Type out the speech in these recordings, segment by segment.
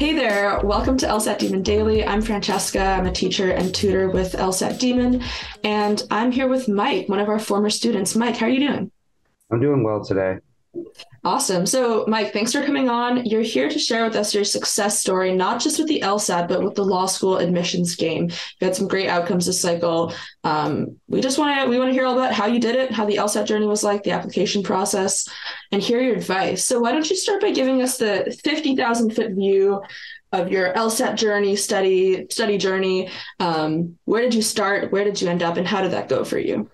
Hey there, welcome to LSAT Demon Daily. I'm Francesca. I'm a teacher and tutor with LSAT Demon, and I'm here with Mike, one of our former students. Mike, how are you doing? I'm doing well today. Awesome. So, Mike, thanks for coming on. You're here to share with us your success story, not just with the LSAT, but with the law school admissions game. You had some great outcomes this cycle. Um, we just want to we want to hear all about how you did it, how the LSAT journey was like, the application process, and hear your advice. So, why don't you start by giving us the fifty thousand foot view of your LSAT journey, study study journey? Um, where did you start? Where did you end up? And how did that go for you?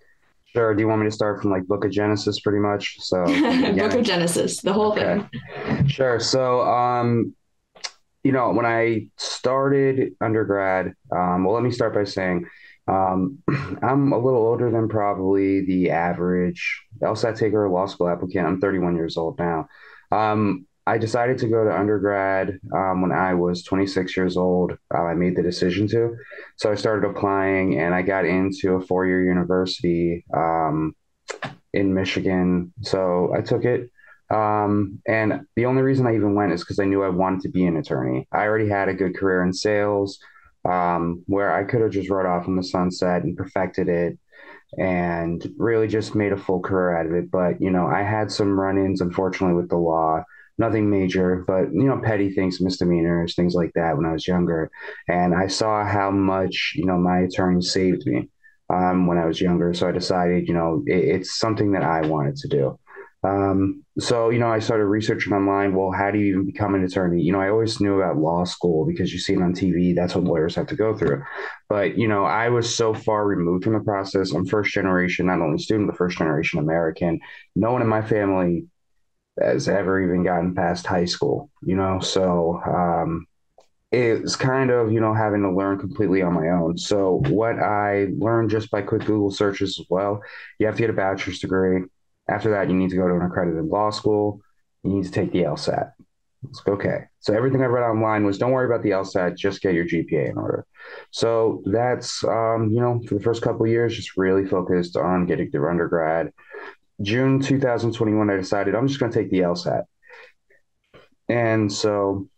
Sure. Do you want me to start from like Book of Genesis, pretty much? So Book of Genesis, the whole okay. thing. Sure. So, um, you know, when I started undergrad, um, well, let me start by saying um, I'm a little older than probably the average LSAT taker or law school applicant. I'm 31 years old now. Um, I decided to go to undergrad um, when I was 26 years old. Uh, I made the decision to. So I started applying and I got into a four year university um, in Michigan. So I took it. Um, and the only reason I even went is because I knew I wanted to be an attorney. I already had a good career in sales um, where I could have just rode off in the sunset and perfected it and really just made a full career out of it. But, you know, I had some run ins, unfortunately, with the law nothing major, but you know, petty things, misdemeanors, things like that when I was younger. And I saw how much, you know, my attorney saved me um, when I was younger. So I decided, you know, it, it's something that I wanted to do. Um, so, you know, I started researching online. Well, how do you even become an attorney? You know, I always knew about law school because you see it on TV. That's what lawyers have to go through. But, you know, I was so far removed from the process. I'm first generation, not only student, but first generation American. No one in my family has ever even gotten past high school, you know? So um, it's kind of, you know, having to learn completely on my own. So what I learned just by quick Google searches as well, you have to get a bachelor's degree. After that, you need to go to an accredited law school. You need to take the LSAT. It's okay. So everything I read online was don't worry about the LSAT, just get your GPA in order. So that's um, you know, for the first couple years, just really focused on getting through undergrad, June 2021, I decided I'm just going to take the LSAT. And so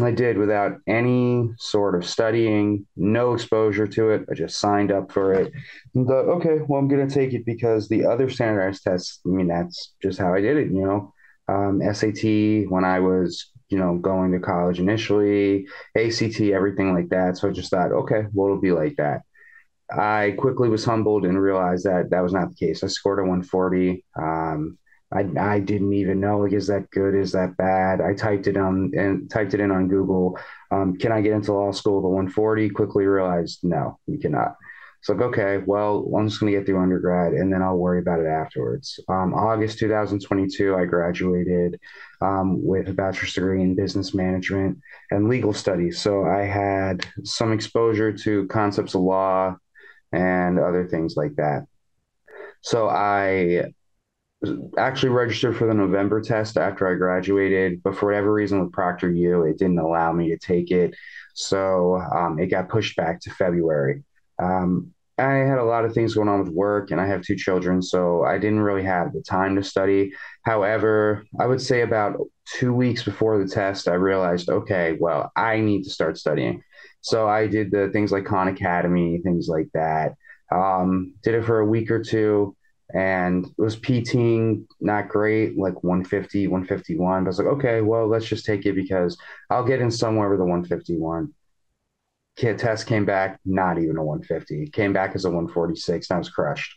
I did without any sort of studying, no exposure to it. I just signed up for it. And thought, okay, well, I'm going to take it because the other standardized tests, I mean, that's just how I did it, you know. Um, SAT when I was, you know, going to college initially, ACT, everything like that. So I just thought, okay, well, it'll be like that. I quickly was humbled and realized that that was not the case. I scored a 140. Um, I, I didn't even know like is that good is that bad? I typed it on and typed it in on google. Um, can i get into law school the 140 quickly realized no you cannot. So like okay well i'm just going to get through undergrad and then i'll worry about it afterwards. Um, august 2022 i graduated um, with a bachelor's degree in business management and legal studies. So i had some exposure to concepts of law and other things like that. So I actually registered for the November test after I graduated, but for whatever reason with ProctorU, it didn't allow me to take it. So um, it got pushed back to February. Um, I had a lot of things going on with work, and I have two children, so I didn't really have the time to study. However, I would say about two weeks before the test, I realized, okay, well, I need to start studying. So I did the things like Khan Academy, things like that. Um, did it for a week or two and it was PTing not great, like 150, 151. But I was like, okay, well, let's just take it because I'll get in somewhere with a 151. Kid test came back, not even a 150. It came back as a 146, and I was crushed.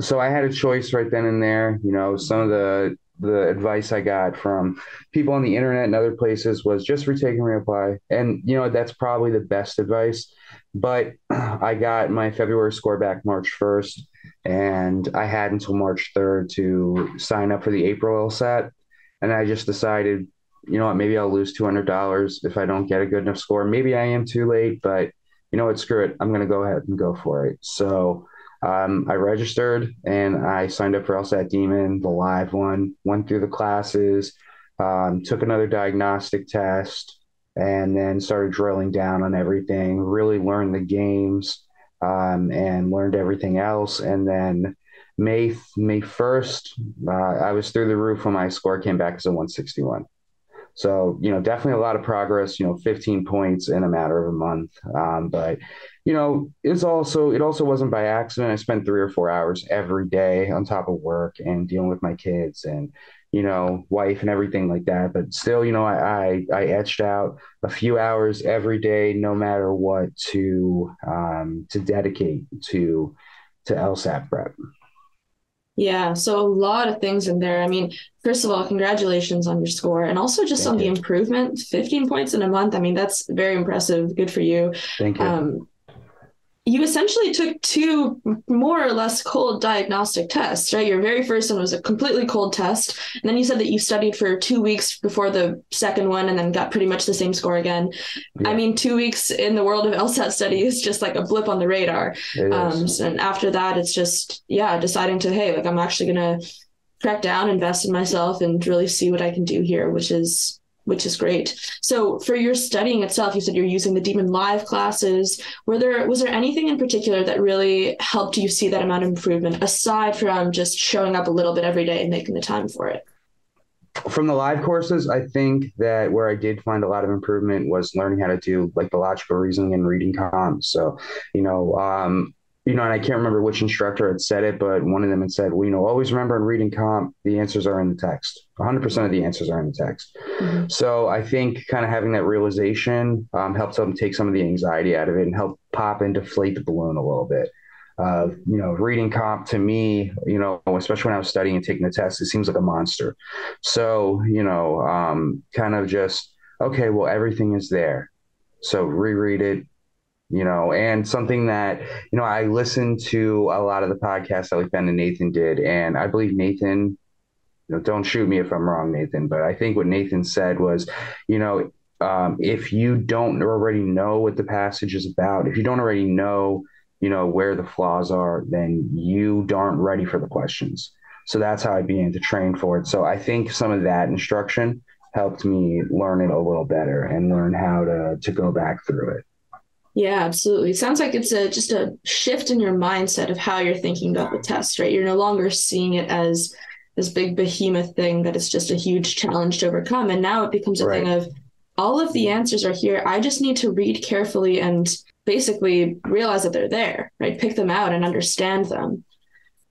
So I had a choice right then and there. You know, some of the the advice I got from people on the internet and other places was just retake and reapply. And, you know, that's probably the best advice. But I got my February score back March 1st, and I had until March 3rd to sign up for the April LSAT. And I just decided, you know what, maybe I'll lose $200 if I don't get a good enough score. Maybe I am too late, but you know what, screw it. I'm going to go ahead and go for it. So, um, I registered and I signed up for LSAT Demon, the live one, went through the classes, um, took another diagnostic test, and then started drilling down on everything, really learned the games um, and learned everything else. And then May, May 1st, uh, I was through the roof when my score came back as a 161. So, you know, definitely a lot of progress, you know, 15 points in a matter of a month. Um, but, you know, it's also, it also wasn't by accident. I spent three or four hours every day on top of work and dealing with my kids and, you know, wife and everything like that. But still, you know, I, I, I etched out a few hours every day, no matter what, to, um, to dedicate to, to LSAT prep. Yeah, so a lot of things in there. I mean, first of all, congratulations on your score and also just Thank on you. the improvement 15 points in a month. I mean, that's very impressive. Good for you. Thank you. Um, you essentially took two more or less cold diagnostic tests, right? Your very first one was a completely cold test. And then you said that you studied for two weeks before the second one and then got pretty much the same score again. Yeah. I mean, two weeks in the world of LSAT study is just like a blip on the radar. Um, and after that, it's just, yeah, deciding to, hey, like I'm actually going to crack down, invest in myself, and really see what I can do here, which is which is great. So for your studying itself, you said you're using the Demon Live classes. Were there was there anything in particular that really helped you see that amount of improvement aside from just showing up a little bit every day and making the time for it? From the live courses, I think that where I did find a lot of improvement was learning how to do like the logical reasoning and reading comps. So, you know, um, you know, and I can't remember which instructor had said it, but one of them had said, well, you know, always remember in reading comp, the answers are in the text. 100% of the answers are in the text. Mm-hmm. So I think kind of having that realization um, helps them take some of the anxiety out of it and help pop and deflate the balloon a little bit. Uh, you know, reading comp to me, you know, especially when I was studying and taking the test, it seems like a monster. So, you know, um, kind of just, okay, well, everything is there. So reread it, you know, and something that, you know, I listened to a lot of the podcasts that like Ben and Nathan did, and I believe Nathan, you know, don't shoot me if I'm wrong, Nathan, but I think what Nathan said was, you know, um, if you don't already know what the passage is about, if you don't already know, you know, where the flaws are, then you aren't ready for the questions. So that's how I began to train for it. So I think some of that instruction helped me learn it a little better and learn how to to go back through it. Yeah, absolutely. It sounds like it's a just a shift in your mindset of how you're thinking about the test, right? You're no longer seeing it as this big behemoth thing that is just a huge challenge to overcome. And now it becomes a right. thing of all of the answers are here. I just need to read carefully and basically realize that they're there, right? Pick them out and understand them.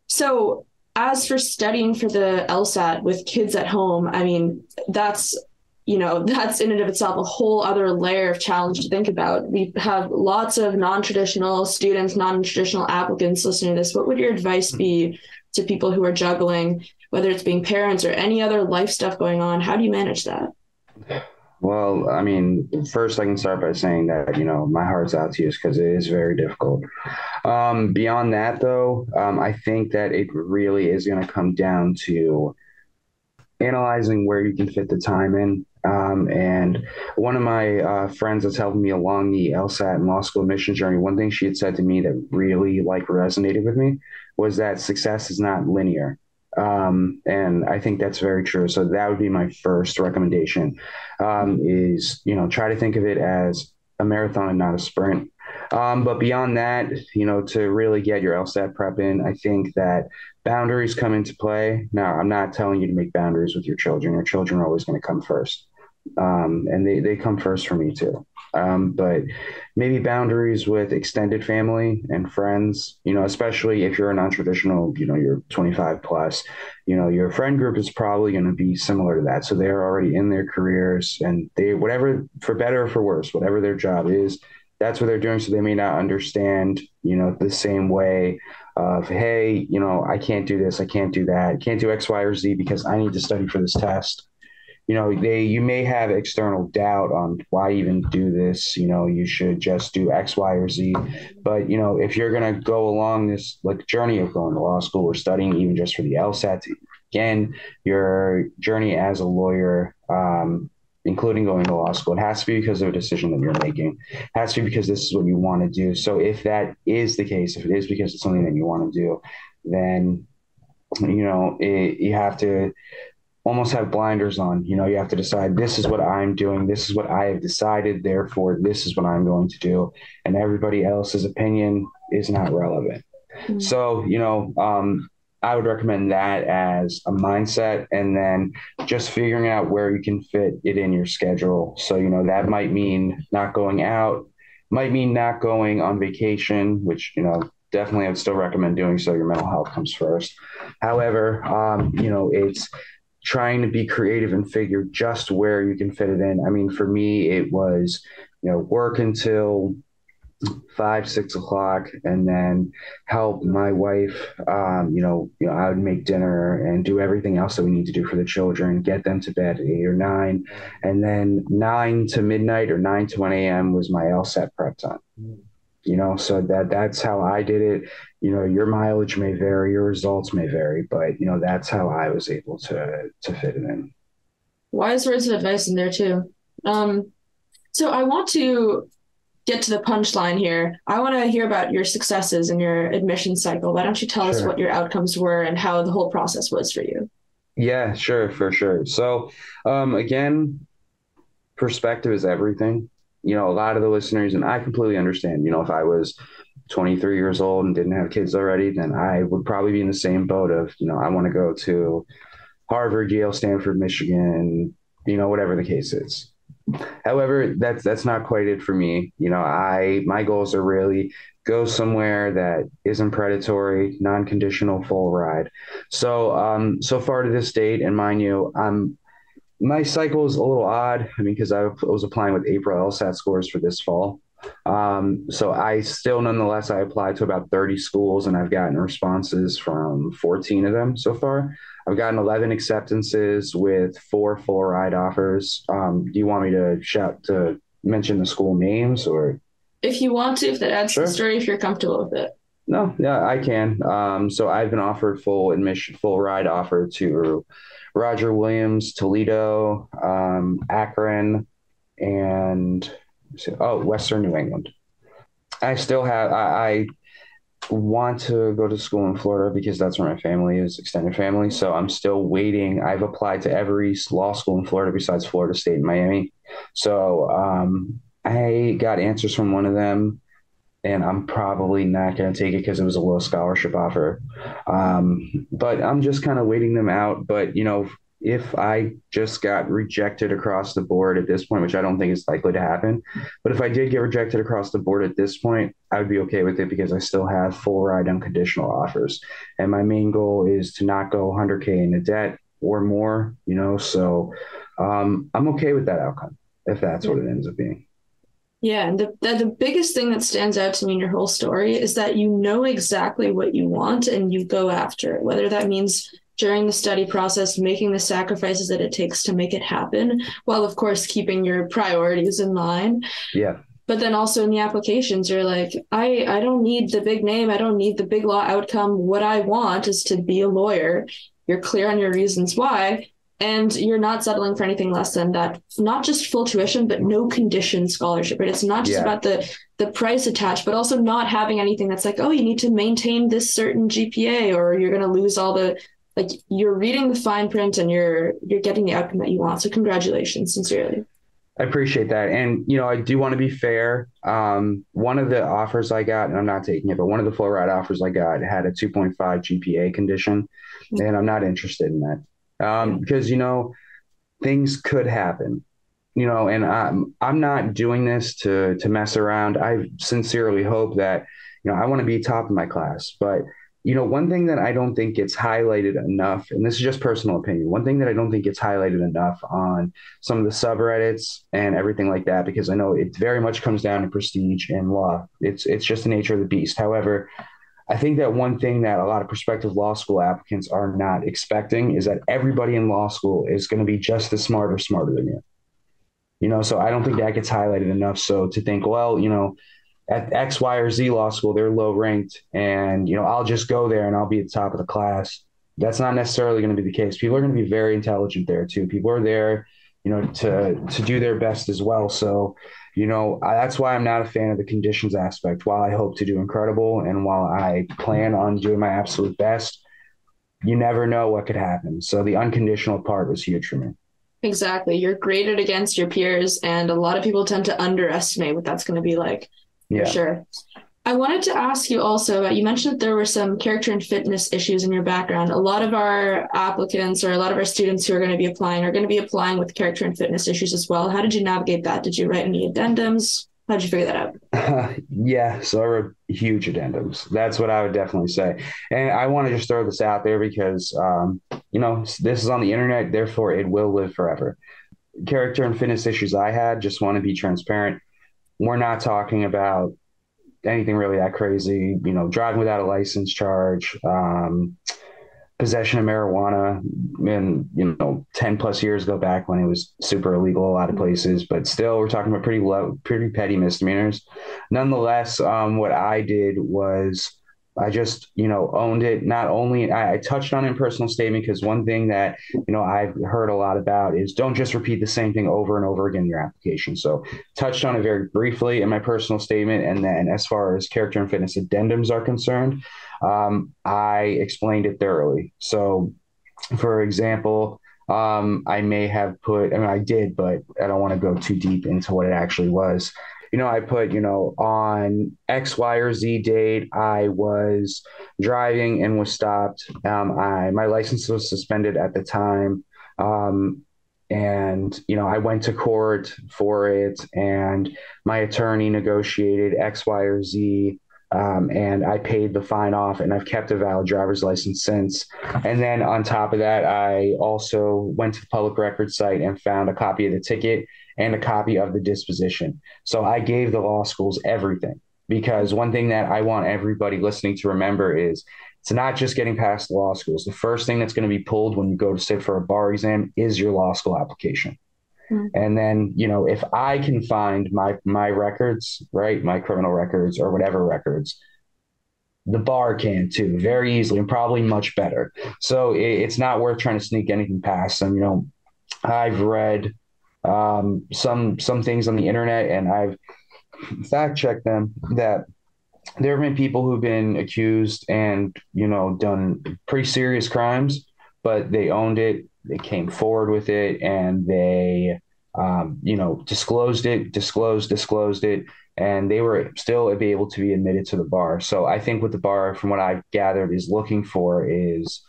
So as for studying for the LSAT with kids at home, I mean, that's you know that's in and of itself a whole other layer of challenge to think about. We have lots of non-traditional students non-traditional applicants listening to this. What would your advice be to people who are juggling whether it's being parents or any other life stuff going on? How do you manage that? Well i mean first i can start by saying that you know my heart's out to you because it is very difficult. Um, beyond that though um, i think that it really is going to come down to analyzing where you can fit the time in um, and one of my uh, friends that's helping me along the LSAT and law school admission journey, one thing she had said to me that really like resonated with me was that success is not linear. Um, and I think that's very true. So that would be my first recommendation um, is, you know, try to think of it as a marathon and not a sprint. Um, but beyond that, you know, to really get your LSAT prep in, I think that boundaries come into play. Now, I'm not telling you to make boundaries with your children. Your children are always going to come first um, and they, they come first for me too. Um, but maybe boundaries with extended family and friends, you know, especially if you're a non-traditional, you know, you're 25 plus, you know, your friend group is probably going to be similar to that. So they're already in their careers and they, whatever, for better or for worse, whatever their job is, that's what they're doing. So they may not understand, you know, the same way of, hey, you know, I can't do this, I can't do that, I can't do X, Y, or Z because I need to study for this test you know they you may have external doubt on why even do this you know you should just do x y or z. But you know if you're going to go along this like journey of going to law school or studying even just for the lsat again your journey as a lawyer um, including going to law school it has to be because of a decision that you're making. It has to be because this is what you want to do. So if that is the case if it is because it's something that you want to do then you know it, you have to almost have blinders on. You know, you have to decide this is what I'm doing, this is what I have decided, therefore, this is what I'm going to do. And everybody else's opinion is not relevant. Mm-hmm. So, you know, um, I would recommend that as a mindset and then just figuring out where you can fit it in your schedule. So, you know, that might mean not going out, might mean not going on vacation, which, you know, definitely I'd still recommend doing so. Your mental health comes first. However, um, you know, it's trying to be creative and figure just where you can fit it in. I mean, for me, it was, you know, work until five six o'clock and then help my wife um, you know you know i would make dinner and do everything else that we need to do for the children get them to bed at eight or nine. And then nine to midnight or nine to 1 a.m was my lsat prep time. You know so that that's how i did it you know your mileage may vary your results may vary but you know that's how i was able to to fit it in wise words of advice in there too um so i want to get to the punchline here, I want to hear about your successes in your admission cycle. Why don't you tell sure. us what your outcomes were and how the whole process was for you? Yeah, sure, for sure. So, um, again, perspective is everything. You know, a lot of the listeners, and I completely understand, you know, if I was 23 years old and didn't have kids already, then I would probably be in the same boat of, you know, I want to go to Harvard, Yale, Stanford, Michigan, you know, whatever the case is. However, that's that's not quite it for me. You know, I my goals are really go somewhere that isn't predatory, non-conditional, full ride. So um, so far to this date, and mind you, I'm my cycle is a little odd. I mean, because I was applying with April LSAT scores for this fall. Um, so I still, nonetheless, I applied to about 30 schools and I've gotten responses from 14 of them so far. I've gotten 11 acceptances with four full ride offers. Um, do you want me to shout to mention the school names or? If you want to, if that adds sure. to the story, if you're comfortable with it. No, yeah, I can. Um, so I've been offered full admission, full ride offer to Roger Williams, Toledo, um, Akron, and oh, Western New England. I still have I, I want to go to school in Florida because that's where my family is, extended family. So I'm still waiting. I've applied to every law school in Florida besides Florida State and Miami. So um, I got answers from one of them, and I'm probably not going to take it because it was a low scholarship offer. Um, but I'm just kind of waiting them out. But you know, if I just got rejected across the board at this point, which I don't think is likely to happen, but if I did get rejected across the board at this point, I would be okay with it because I still have full ride unconditional offers. And my main goal is to not go 100K into debt or more, you know, so um, I'm okay with that outcome if that's what it ends up being. Yeah, and the, the, the biggest thing that stands out to me in your whole story is that you know exactly what you want and you go after it, whether that means during the study process, making the sacrifices that it takes to make it happen, while of course keeping your priorities in line. Yeah. But then also in the applications, you're like, I, I don't need the big name. I don't need the big law outcome. What I want is to be a lawyer. You're clear on your reasons why. And you're not settling for anything less than that, not just full tuition, but no condition scholarship, right? It's not just yeah. about the the price attached, but also not having anything that's like, oh, you need to maintain this certain GPA or you're gonna lose all the like you're reading the fine print and you're you're getting the outcome that you want. So congratulations, sincerely. I appreciate that. And, you know, I do want to be fair. Um, one of the offers I got, and I'm not taking it, but one of the full ride offers I got had a 2.5 GPA condition, mm-hmm. and I'm not interested in that. Um, because, you know, things could happen, you know, and I'm, I'm not doing this to, to mess around. I sincerely hope that, you know, I want to be top of my class, but you know, one thing that I don't think gets highlighted enough, and this is just personal opinion, one thing that I don't think gets highlighted enough on some of the subreddits and everything like that, because I know it very much comes down to prestige and law. It's it's just the nature of the beast. However, I think that one thing that a lot of prospective law school applicants are not expecting is that everybody in law school is going to be just as smart or smarter than you. You know, so I don't think that gets highlighted enough. So to think, well, you know, at X, Y, or Z law school, they're low ranked, and you know I'll just go there and I'll be at the top of the class. That's not necessarily going to be the case. People are going to be very intelligent there too. People are there, you know, to to do their best as well. So, you know, I, that's why I'm not a fan of the conditions aspect. While I hope to do incredible, and while I plan on doing my absolute best, you never know what could happen. So the unconditional part was huge for me. Exactly. You're graded against your peers, and a lot of people tend to underestimate what that's going to be like. Yeah. For sure. I wanted to ask you also about you mentioned that there were some character and fitness issues in your background. A lot of our applicants or a lot of our students who are going to be applying are going to be applying with character and fitness issues as well. How did you navigate that? Did you write any addendums? How did you figure that out? Uh, yeah, so I wrote huge addendums. That's what I would definitely say. And I want to just throw this out there because, um, you know, this is on the internet, therefore it will live forever. Character and fitness issues I had, just want to be transparent. We're not talking about anything really that crazy. You know, driving without a license charge, um, possession of marijuana, and you know, ten plus years ago back when it was super illegal a lot of places, but still, we're talking about pretty low, pretty petty misdemeanors. Nonetheless, um, what I did was I just, you know, owned it. Not only I, I touched on in personal statement because one thing that you know I've heard a lot about is don't just repeat the same thing over and over again in your application. So touched on it very briefly in my personal statement, and then as far as character and fitness addendums are concerned, um, I explained it thoroughly. So, for example. Um, I may have put, I mean, I did, but I don't want to go too deep into what it actually was you know, I put, you know, on X, Y, or Z date, I was driving and was stopped. Um, I my license was suspended at the time. Um, and you know, I went to court for it, and my attorney negotiated X, Y, or Z. Um, and I paid the fine off, and I've kept a valid driver's license since. And then on top of that, I also went to the public records site and found a copy of the ticket and a copy of the disposition. So I gave the law schools everything because one thing that I want everybody listening to remember is it's not just getting past the law schools. The first thing that's going to be pulled when you go to sit for a bar exam is your law school application. Mm-hmm. And then, you know, if I can find my my records, right, my criminal records or whatever records, the bar can too, very easily and probably much better. So it, it's not worth trying to sneak anything past them. You know, I've read um, some some things on the internet, and I've fact checked them that there have been people who've been accused and you know done pretty serious crimes, but they owned it, they came forward with it, and they um, you know disclosed it, disclosed, disclosed it, and they were still able to be admitted to the bar. So I think what the bar, from what I've gathered, is looking for is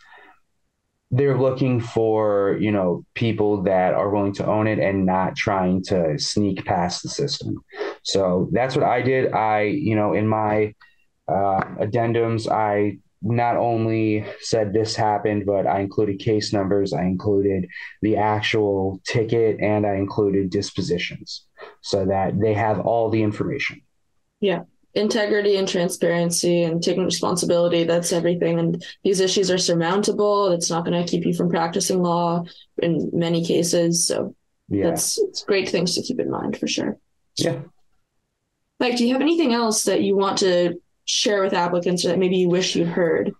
they're looking for you know people that are willing to own it and not trying to sneak past the system. So that's what i did. I you know in my uh, addendums i not only said this happened but i included case numbers i included the actual ticket and i included dispositions so that they have all the information. Yeah integrity and transparency and taking responsibility that's everything. And these issues are surmountable. It's not going to keep you from practicing law in many cases. So yeah. that's it's great things to keep in mind for sure. Yeah. Like do you have anything else that you want to share with applicants or that maybe you wish you'd heard?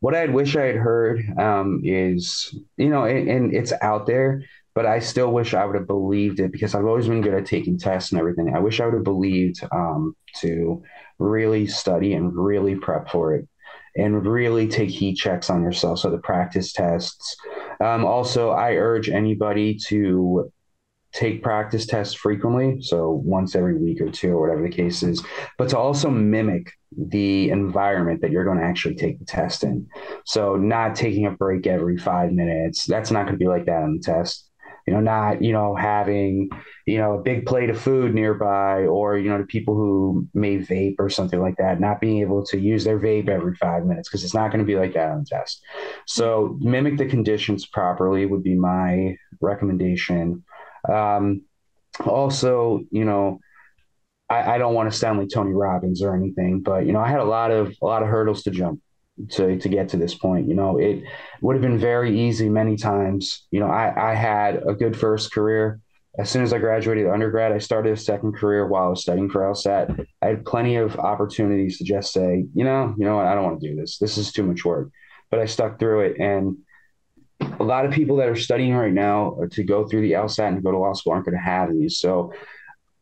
What i'd wish i had heard um, is you know and, and it's out there but I still wish I would have believed it because I've always been good at taking tests and everything. I wish I would have believed um, to really study and really prep for it and really take heat checks on yourself. So the practice tests. Um, also, I urge anybody to take practice tests frequently, so once every week or two or whatever the case is, but to also mimic the environment that you're going to actually take the test in. So not taking a break every five minutes. That's not going to be like that on the test you know, not, you know, having, you know, a big plate of food nearby or, you know, to people who may vape or something like that, not being able to use their vape every five minutes because it's not going to be like that on test. So mimic the conditions properly would be my recommendation. Um, also, you know, I, I don't want to sound like Tony Robbins or anything, but you know, I had a lot of a lot of hurdles to jump to to get to this point. You know, it would have been very easy many times. You know, I I had a good first career. As soon as I graduated undergrad, I started a second career while I was studying for LSAT. I had plenty of opportunities to just say, you know, you know what, I don't want to do this. This is too much work. But I stuck through it. And a lot of people that are studying right now to go through the LSAT and go to law school aren't going to have these. So,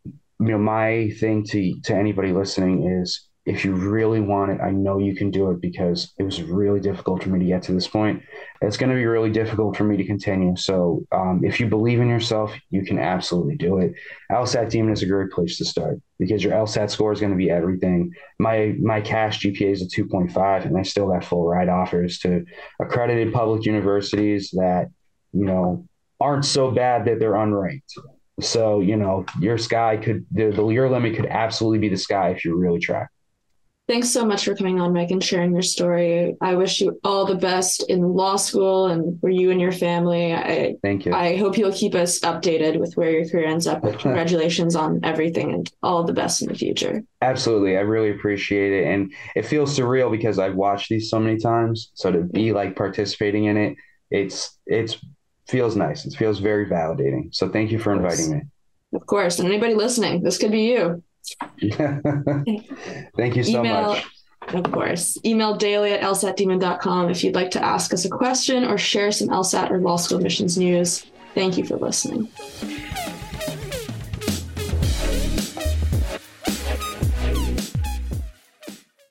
you know, my thing to to anybody listening is if you really want it, I know you can do it because it was really difficult for me to get to this point. It's going to be really difficult for me to continue. So um, if you believe in yourself, you can absolutely do it. LSAT Demon is a great place to start because your LSAT score is going to be everything. My my cash GPA is a 2.5, and I still got full ride offers to accredited public universities that you know aren't so bad that they're unranked. So you know your sky could the, the your limit could absolutely be the sky if you really try. Thanks so much for coming on, Mike, and sharing your story. I wish you all the best in law school and for you and your family. I thank you. I hope you'll keep us updated with where your career ends up. Congratulations on everything and all the best in the future. Absolutely. I really appreciate it. And it feels surreal because I've watched these so many times. So to be mm-hmm. like participating in it, it's it's feels nice. It feels very validating. So thank you for inviting me. Of course. And anybody listening, this could be you. Thank you so Email, much. Of course. Email daily at lsatdemon.com if you'd like to ask us a question or share some LSAT or law school admissions news. Thank you for listening.